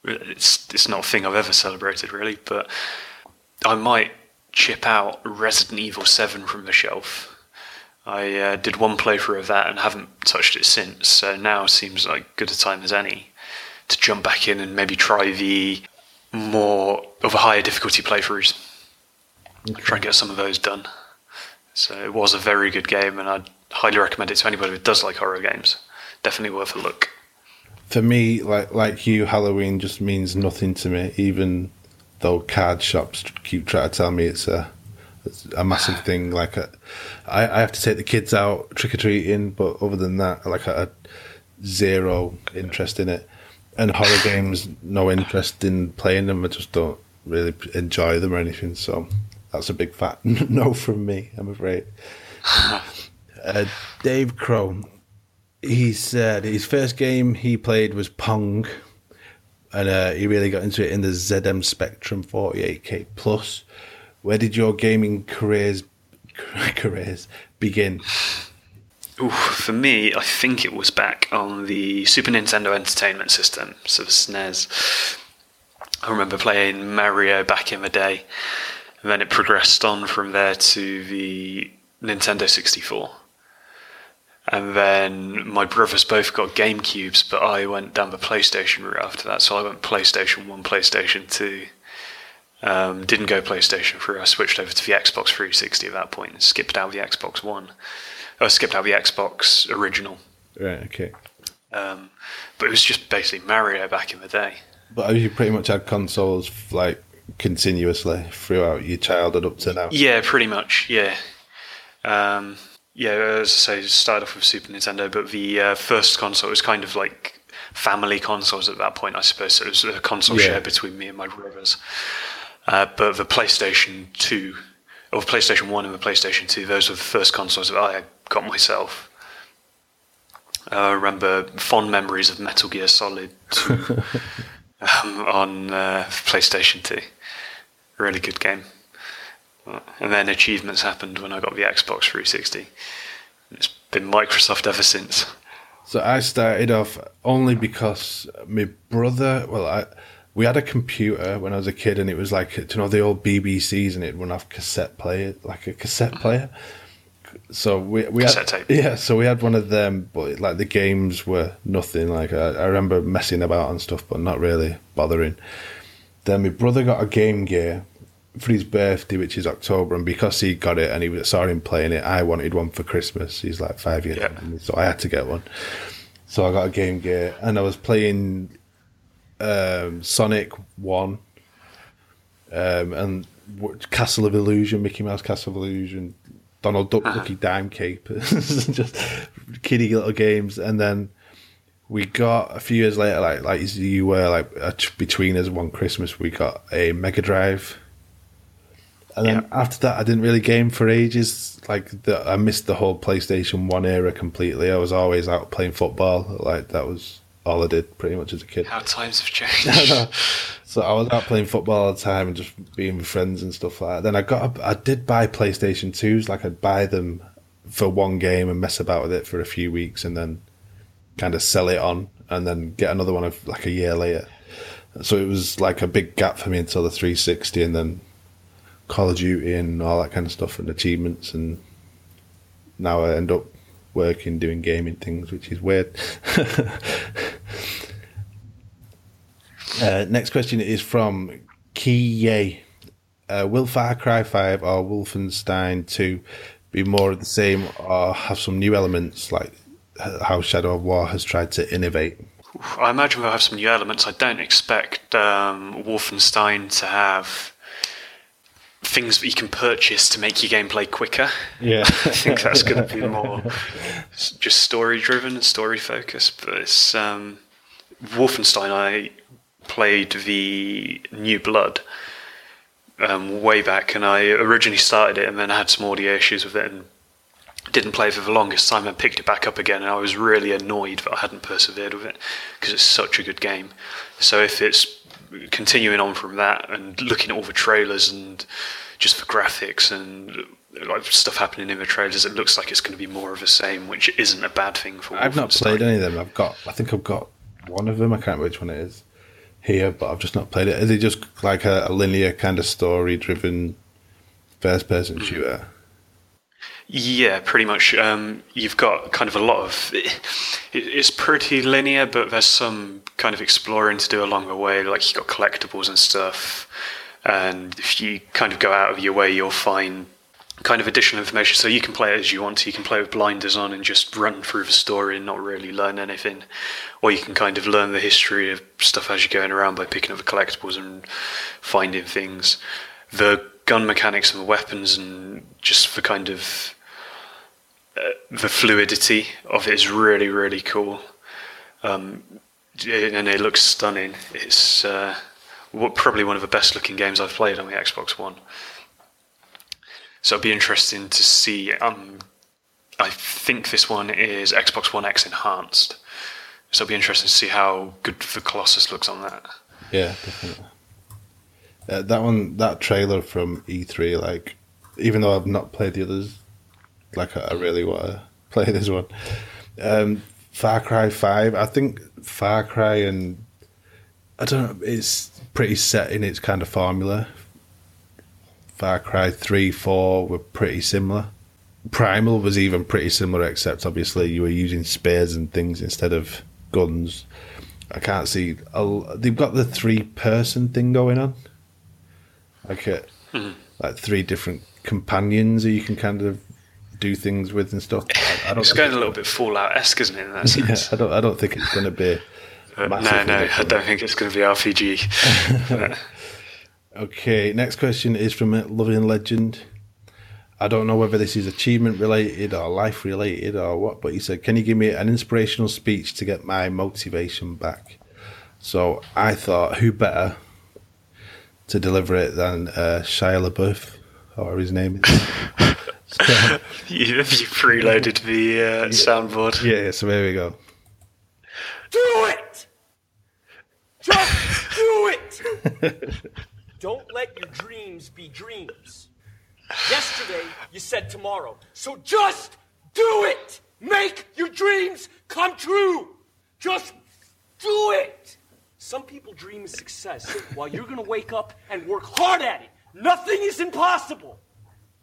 S2: it's it's not a thing I've ever celebrated really, but I might chip out Resident Evil Seven from the shelf. I uh, did one playthrough of that and haven't touched it since. So now seems like good a time as any to jump back in and maybe try the more of a higher difficulty playthroughs. Try and get some of those done. So it was a very good game, and I'd highly recommend it to anybody who does like horror games. Definitely worth a look.
S1: For me, like like you, Halloween just means nothing to me. Even though card shops keep trying to tell me it's a it's a massive thing. Like a, I, I have to take the kids out trick or treating, but other than that, like a, zero interest in it. And horror games, no interest in playing them. I just don't really enjoy them or anything. So that's a big fat no from me. I'm afraid. Uh, Dave Crow, he said his first game he played was Pong, and uh, he really got into it in the ZX Spectrum 48K Plus. Where did your gaming careers careers begin?
S2: Ooh, for me, I think it was back on the Super Nintendo Entertainment System, so the SNES. I remember playing Mario back in the day, and then it progressed on from there to the Nintendo 64. And then my brothers both got Game Cubes, but I went down the PlayStation route after that. So I went PlayStation 1, PlayStation 2. Um, didn't go PlayStation 3. I switched over to the Xbox 360 at that point and skipped out the Xbox One. I skipped out the Xbox original.
S1: Right, okay.
S2: Um, but it was just basically Mario back in the day.
S1: But have you pretty much had consoles like continuously throughout your childhood up to now?
S2: Yeah, pretty much. Yeah. Um, yeah, as I say, started off with Super Nintendo, but the uh, first console was kind of like family consoles at that point, I suppose. So it was a console
S1: Yeah.
S2: share between me and my brothers. Uh, but the PlayStation 2, or PlayStation 1 and the PlayStation 2, those were the first consoles that I got myself. Uh, I remember fond memories of Metal Gear Solid 2 um, on uh, PlayStation 2. Really good game. And then achievements happened when I got the Xbox 360. It's been Microsoft ever since.
S1: So I started off only because my brother. Well, I we had a computer when I was a kid, and it was like you know the old BBCs, and it run off cassette player, like a cassette mm-hmm. player. So we we
S2: Cassette
S1: had,
S2: tape.
S1: yeah. So we had one of them, but like the games were nothing. Like I, I remember messing about and stuff, but not really bothering. Then my brother got a Game Gear for his birthday, which is October, and because he got it and he saw him playing it, I wanted one for Christmas. He's like five years
S2: Yeah.
S1: me, so I had to get one. So I got a Game Gear, and I was playing um, Sonic One, um, and Castle of Illusion, Mickey Mouse Castle of Illusion, Donald Duck Lucky Dime Capers, just kiddie little games, and then we got a few years later, like like you were like between us one Christmas, we got a Mega Drive. And then
S2: Yeah.
S1: after that, I didn't really game for ages. Like the, I missed the whole PlayStation One era completely. I was always out playing football. Like that was all I did pretty much as a kid.
S2: How times have changed.
S1: So I was out playing football all the time and just being with friends and stuff like that. Then I got, a, I did buy PlayStation twos. Like I'd buy them for one game and mess about with it for a few weeks, and then kind of sell it on, and then get another one of like a year later. So it was like a big gap for me until the 360, and then Call of Duty and all that kind of stuff and achievements, and now I end up working doing gaming things, which is weird. Uh, next question is from Kiye. Uh, will Far Cry 5 or Wolfenstein 2 be more of the same or have some new elements like how Shadow of War has tried to innovate?
S2: I imagine we'll have some new elements. I don't expect um, Wolfenstein to have things that you can purchase to make your gameplay quicker.
S1: Yeah.
S2: I think that's going to be more just story driven and story focused. But it's um, Wolfenstein. I played the New Blood um, way back, and I originally started it, and then I had some audio issues with it, and didn't play for the longest time, and picked it back up again, and I was really annoyed that I hadn't persevered with it because it's such a good game. So if it's continuing on from that and looking at all the trailers and just the graphics and like stuff happening in the trailers, it looks like it's going to be more of the same, which isn't a bad thing for. Me.
S1: I've not played any of them. I've got, I think I've got one of them. I can't remember which one it is here, but I've just not played it. Is it just like a, a linear kind of story driven first person mm-hmm. shooter?
S2: Yeah, pretty much. Um, you've got kind of a lot of. It, it's pretty linear, but there's some kind of exploring to do along the way. Like you've got collectibles and stuff, and if you kind of go out of your way, you'll find kind of additional information. So you can play it as you want to. You can play with blinders on and just run through the story and not really learn anything, or you can kind of learn the history of stuff as you're going around by picking up the collectibles and finding things. The gun mechanics and the weapons and just the kind of the fluidity of it is really really cool. Um, and it looks stunning. It's uh, probably one of the best looking games I've played on the Xbox One. So it'll be interesting to see um, I think this one is Xbox One X enhanced. So it'll be interesting to see how good the Colossus looks on that.
S1: Yeah, definitely. Uh, that one, that trailer from E3, like, even though I've not played the others, like, I, really want to play this one. Um, Far Cry 5, I think Far Cry and, I don't know, it's pretty set in its kind of formula. Far Cry 3, 4 were pretty similar. Primal was even pretty similar, except obviously you were using spears and things instead of guns. I can't see. i they've got the three person thing going on, like a, like three different companions that you can kind of do things with and stuff. I, I don't.
S2: it's going a little bit Fallout esque isn't it in that
S1: yeah,
S2: sense
S1: I don't. I don't think it's going to be.
S2: But no no I don't think it's going to be RPG
S1: Okay, next question is from a Loving Legend. I don't know whether this is achievement related or life related or what, but he said, Can you give me an inspirational speech to get my motivation back? So I thought, who better to deliver it than uh, Shia LaBeouf, or his name is? so,
S2: you, you preloaded the uh, soundboard
S1: yeah, so there we go.
S3: Do it! Just do it! Don't let your dreams be dreams. Yesterday, you said tomorrow. So just do it! Make your dreams come true! Just do it! Some people dream of success while you're gonna wake up and work hard at it. Nothing is impossible.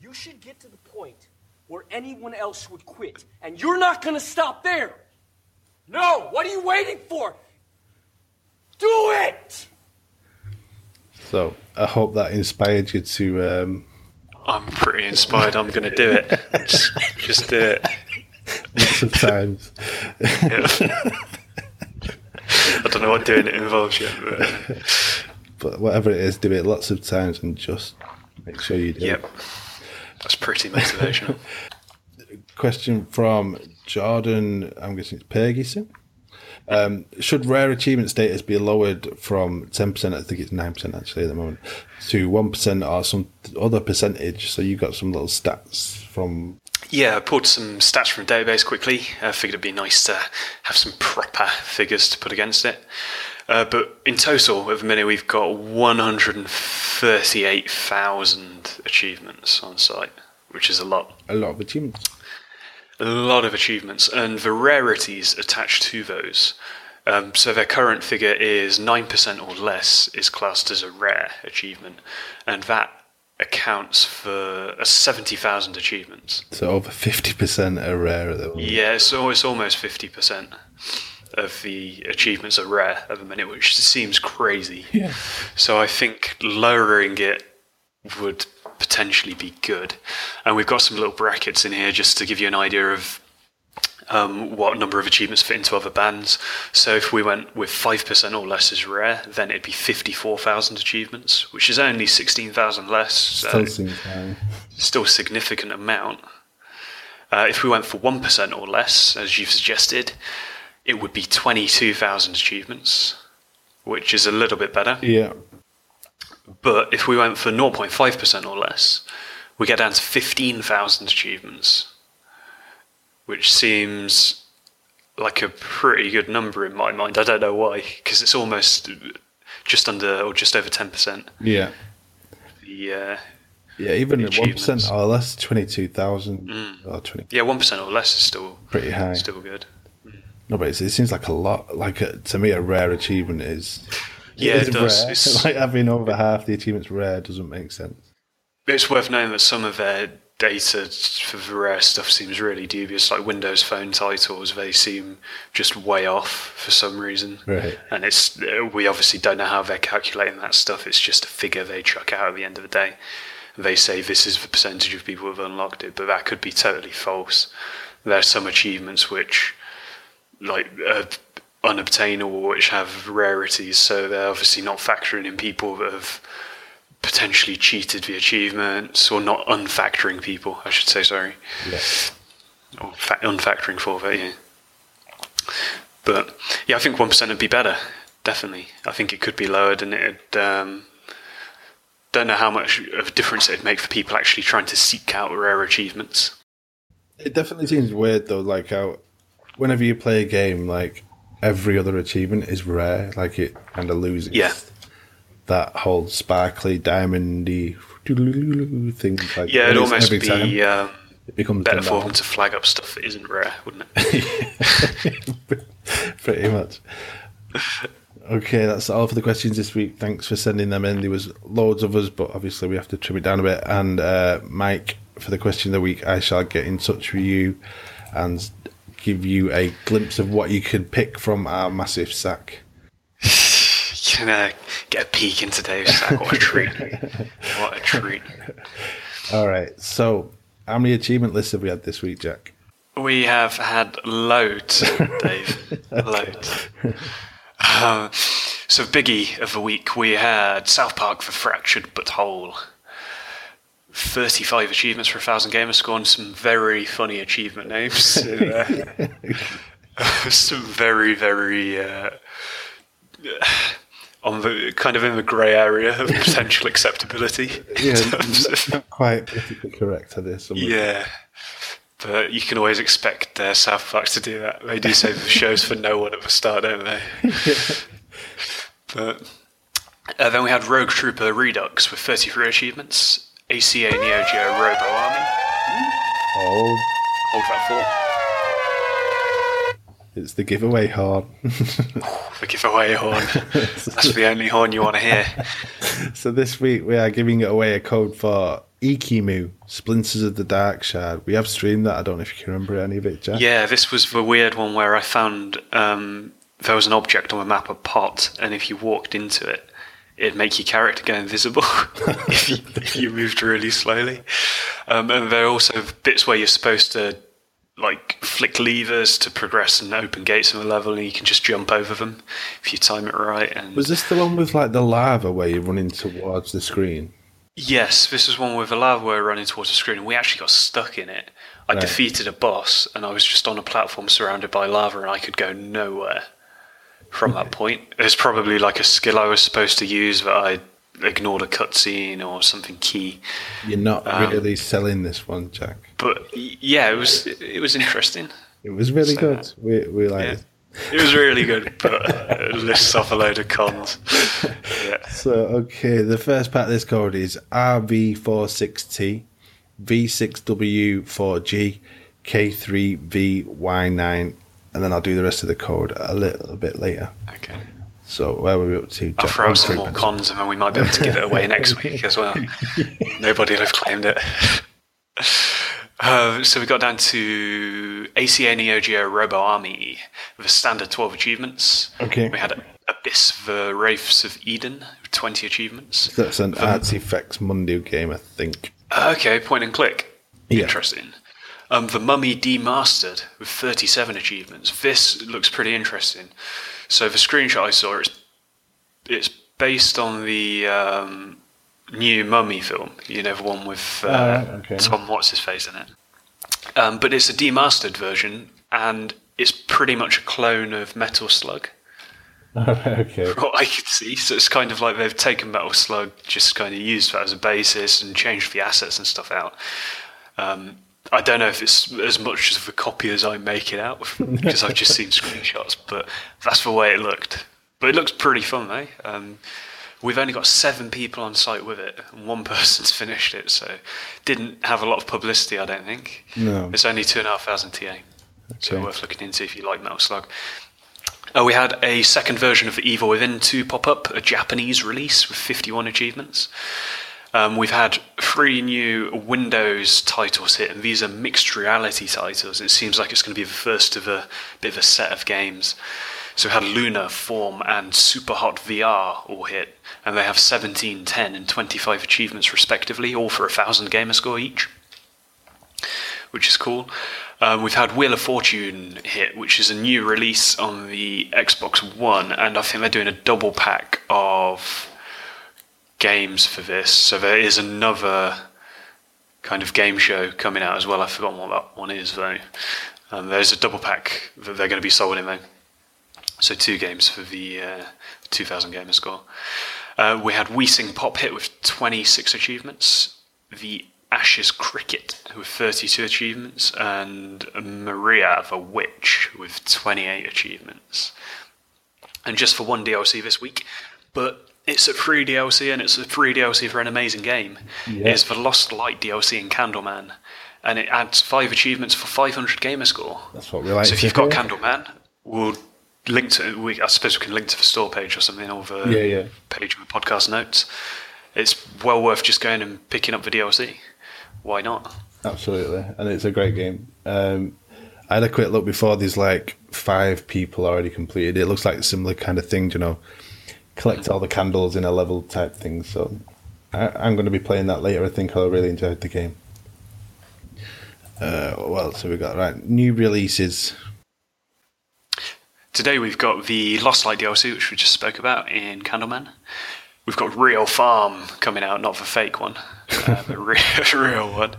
S3: You should get to the point where anyone else would quit, and you're not gonna stop there. No, what are you waiting for? Do it!
S1: So I hope that inspired you to. Um,
S2: I'm pretty inspired. I'm going to do it. Just, just do it.
S1: lots of times.
S2: I don't know what doing it involves yet, but
S1: but whatever it is, do it lots of times and just make sure you do.
S2: yep, that's pretty motivational.
S1: Question from Jordan, I'm guessing it's Pergison. Um, should rare achievement status be lowered from 10%, I think it's 9% actually at the moment, to 1% or some other percentage? So you've got some little stats from.
S2: Yeah, I pulled some stats from the database quickly. I figured it'd be nice to have some proper figures to put against it. Uh, but in total, at the minute, we've got 138,000 achievements on site, which is a lot.
S1: A lot of achievements.
S2: a lot of achievements and the rarities attached to those. Um, so their current figure is 9% or less is classed as a rare achievement, and that accounts for uh, 70,000 achievements.
S1: So over 50% are rare at the moment.
S2: Yeah, so it's almost 50% of the achievements are rare at the minute, which seems crazy.
S1: Yeah.
S2: So I think lowering it would potentially be good. And we've got some little brackets in here just to give you an idea of um, what number of achievements fit into other bands. So if we went with 5% or less as rare, then it'd be 54,000 achievements, which is only 16,000 less. So
S1: Still seems
S2: still a significant amount. Uh, if we went for 1% or less, as you've suggested, it would be 22,000 achievements, which is a little bit better.
S1: Yeah.
S2: But if we went for 0.5% or less, we get down to 15,000 achievements, which seems like a pretty good number in my mind. I don't know why, because it's almost just under or just over 10%.
S1: Yeah.
S2: The, uh,
S1: Yeah, even at one or less, twenty two thousand or twenty,
S2: yeah, 1% or less is still
S1: pretty high.
S2: still good.
S1: No, but it's, it seems like a lot. Like a, to me, a rare achievement is
S2: Yeah, it does.
S1: Rare.
S2: It's-
S1: like having over half the achievements rare doesn't make sense.
S2: It's worth noting that some of their data for the rare stuff seems really dubious. Like Windows Phone titles, they seem just way off for some reason.
S1: Right.
S2: And it's we obviously don't know how they're calculating that stuff. It's just a figure they chuck out at the end of the day. They say this is the percentage of people who've unlocked it, but that could be totally false. There are some achievements which, like, are unobtainable, which have rarities, so they're obviously not factoring in people that have potentially cheated the achievements, or not unfactoring people, I should say, sorry.
S1: Yeah.
S2: Or fa- unfactoring for that, yeah. But, yeah, I think 1% would be better, definitely. I think it could be lowered, and it um, don't know how much of a difference it'd make for people actually trying to seek out rare achievements.
S1: It definitely seems weird though. Like how whenever you play a game, like every other achievement is rare. Like it kind of loses.
S2: Yeah.
S1: That whole sparkly diamondy thing. Like
S2: Yeah, it'd
S1: always
S2: almost
S1: every
S2: be
S1: time
S2: um,
S1: it becomes
S2: better for them to flag up stuff that isn't rare, wouldn't it?
S1: Pretty much. Okay, that's all for the questions this week. Thanks for sending them in. There was loads of us, but obviously we have to trim it down a bit. And uh, Mike, for the question of the week, I shall get in touch with you and give you a glimpse of what you can pick from our massive sack.
S2: You can uh, get a peek into Dave's sack. What a treat. What a treat.
S1: All right. So, how many achievement lists have we had this week, Jack?
S2: We have had loads, Dave. Loads. Um, so, biggie of the week, we had South Park for Fractured But Whole. 35 achievements for a thousand gamers score and some very funny achievement names there. some very, very uh, on the kind of in the grey area of potential acceptability.
S1: Yeah,
S2: of-
S1: not quite politically correct some
S2: yeah, but you can always expect uh, South Park to do that. They do say the show's for no one at the start, don't they? But uh, then we had Rogue Trooper Redux with 33 achievements, ACA Neo Geo Robo Army.
S1: Hold.
S2: Hold that
S1: it's the giveaway horn.
S2: The giveaway horn. That's the only horn you want to hear.
S1: So this week we are giving away a code for Ikimu, Splinters of the Dark Shard. We have streamed that. I don't know if you can remember any of it, Jack.
S2: Yeah, this was the weird one where I found um, there was an object on the map, a pot, and if you walked into it, it'd make your character go invisible if, you, if you moved really slowly. Um, and there are also bits where you're supposed to like flick levers to progress and open gates in the level, and you can just jump over them if you time it right. And
S1: Was this the one with like the lava where you're running towards the screen?
S2: Yes, this was one with a lava wire running towards the screen, and we actually got stuck in it. I
S1: Right.
S2: defeated a boss, and I was just on a platform surrounded by lava, and I could go nowhere from that point. It's probably like a skill I was supposed to use that I ignored a cutscene or something key.
S1: You're not
S2: Um,
S1: really selling this one, Jack.
S2: But yeah, it was it was interesting.
S1: It was really
S2: so-
S1: good. We we like
S2: Yeah.
S1: it.
S2: It was really good, but uh, it lists off a load of cons. Yeah.
S1: So okay, the first part of this code is RV46T, V6W4G, K3VY9, and then I'll do the rest of the code a little bit later.
S2: Okay.
S1: So where were we up to?
S2: I'll throw some more cons and then we might be able to give it away next week as well. Nobody will have claimed it. Uh, so we got down to ACA Neo Geo Robo Army with a standard 12 achievements.
S1: Okay.
S2: We had Abyss the Wraiths of Eden with 20 achievements.
S1: That's an Artifex Mundi game, I think.
S2: Uh, Okay, point and click.
S1: Yeah.
S2: Interesting. Um, the Mummy Demastered with 37 achievements. This looks pretty interesting. So the screenshot I saw, it's, it's based on the um, new Mummy film. You know, the one with uh,
S1: Ah, okay.
S2: Tom What's His Face in it. Um, but it's a demastered version, and it's pretty much a clone of Metal Slug.
S1: okay.
S2: from what I could see. So it's kind of like they've taken Metal Slug, just kind of used that as a basis and changed the assets and stuff out. Um, I don't know if it's as much of a copy as I make it out because I've just seen screenshots, but that's the way it looked. But it looks pretty fun, though. Um, we've only got seven people on site with it, and one person's finished it, so didn't have a lot of publicity, I don't think.
S1: No.
S2: It's only two and a half thousand TA, so worth looking into if you like Metal Slug. Uh, we had a second version of Evil Within 2 pop up, a Japanese release with 51 achievements. Um, we've had three new Windows titles hit, and these are mixed reality titles. It seems like it's going to be the first of a bit of a set of games. So we had Luna, Form, and Superhot VR all hit, and they have 17, 10, and 25 achievements respectively, all for a thousand gamer score each which is cool. Um, we've had Wheel of Fortune hit, which is a new release on the Xbox One, and I think they're doing a double pack of games for this. So there is another kind of game show coming out as well. I've forgotten what that one is though. Um, there's a double pack that they're going to be sold in though. So two games for the uh, 2000 gamer score. Uh, we had We Sing Pop hit with 26 achievements. The Ashes Cricket with 32 achievements, and Maria the Witch with 28 achievements. And just for one DLC this week, but it's a free DLC and it's a free DLC for an amazing game.
S1: Yeah.
S2: Is the Lost Light DLC in Candleman, and it adds five achievements for 500 gamer score.
S1: That's what we like
S2: So if you've got. Candleman, we'll link to. We, I suppose we can link to the store page or something, or the
S1: Yeah, yeah.
S2: page with podcast notes. It's well worth just going and picking up the DLC. Why not?
S1: Absolutely, and it's a great game. Um, I had a quick look before. There's like five people already completed. It looks like a similar kind of thing, you know, collect all the candles in a level type thing. So I, I'm going to be playing that later. I think I really enjoyed the game. Uh, what else have we got? Right, new releases.
S2: Today we've got the Lost Light DLC, which we just spoke about in Candleman. We've got Real Farm coming out, not the fake one, uh, the real, real one.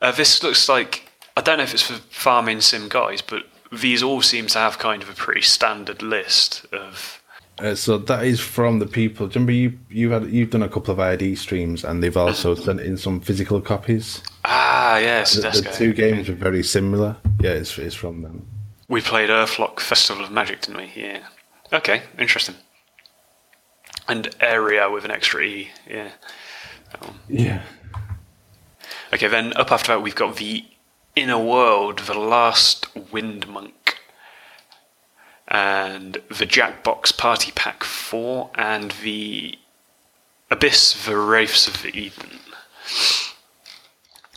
S2: Uh, this looks like I don't know if it's for farming sim guys, but these all seem to have kind of a pretty standard list of.
S1: Uh, so that is from the people. Remember you you had you've done a couple of ID streams, and they've also sent in some physical copies.
S2: Ah, yes,
S1: The, the two games are very similar. Yeah, it's it's from them.
S2: We played Earthlock Festival of Magic, didn't we? Yeah. Okay, interesting. And Area with an extra E, yeah.
S1: Yeah.
S2: Okay, then up after that, we've got the Inner World, The Last Wind Monk, and the Jackbox Party Pack 4, and the Abyss, The Wraiths of Eden.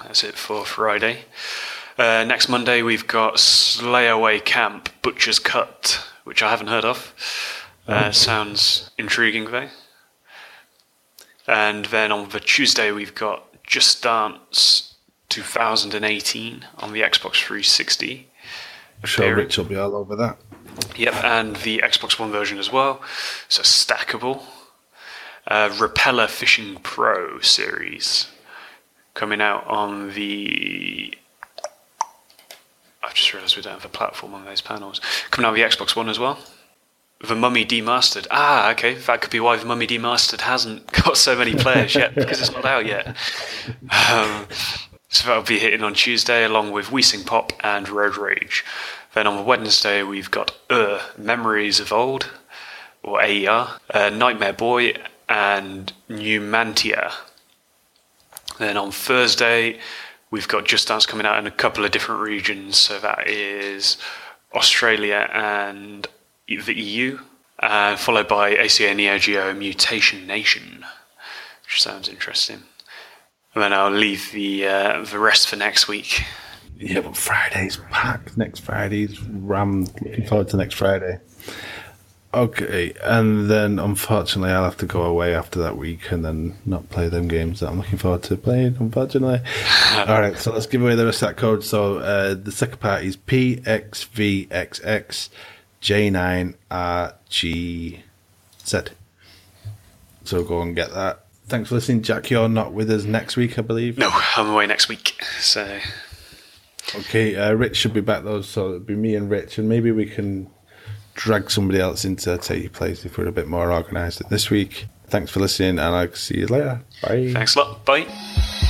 S2: That's it for Friday. Uh, next Monday, we've got Slayaway Camp, Butcher's Cut, which I haven't heard of. Uh, sounds intriguing, though. And then on the Tuesday, we've got Just Dance 2018 on the Xbox 360.
S1: I'm sure. Rich will be all over that.
S2: Yep, and the Xbox One version as well. So stackable. Uh, Rapala Fishing Pro series coming out on the. I've just realised we don't have a platform on those panels. Coming out on the Xbox One as well. The Mummy Demastered. Ah, okay. That could be why the Mummy Demastered hasn't got so many players yet because it's not out yet. Um, so that'll be hitting on Tuesday along with We Sing Pop and Road Rage. Then on Wednesday we've got uh, Memories of Old, or AER, uh, Nightmare Boy, and Numantia. Then on Thursday we've got Just Dance coming out in a couple of different regions. So that is Australia and the EU, uh, followed by ACA Neo Mutation Nation, which sounds interesting. And then I'll leave the uh, the rest for next week.
S1: Yeah, but Friday's packed. Next Friday's rammed. Looking forward to next Friday. Okay, and then unfortunately I'll have to go away after that week and then not play them games that I'm looking forward to playing, unfortunately. All right, so let's give away the rest of that code. So uh, the second part is PXVXXJ9RGZ. So go and get that. Thanks for listening, Jack. You're not with us next week, I believe.
S2: No, I'm away next week. So
S1: Okay, uh, Rich should be back though, so it'll be me and Rich, and maybe we can drag somebody else into take your place if we're a bit more organised this week. Thanks for listening, and I'll see you later. Bye.
S2: thanks a lot. Bye.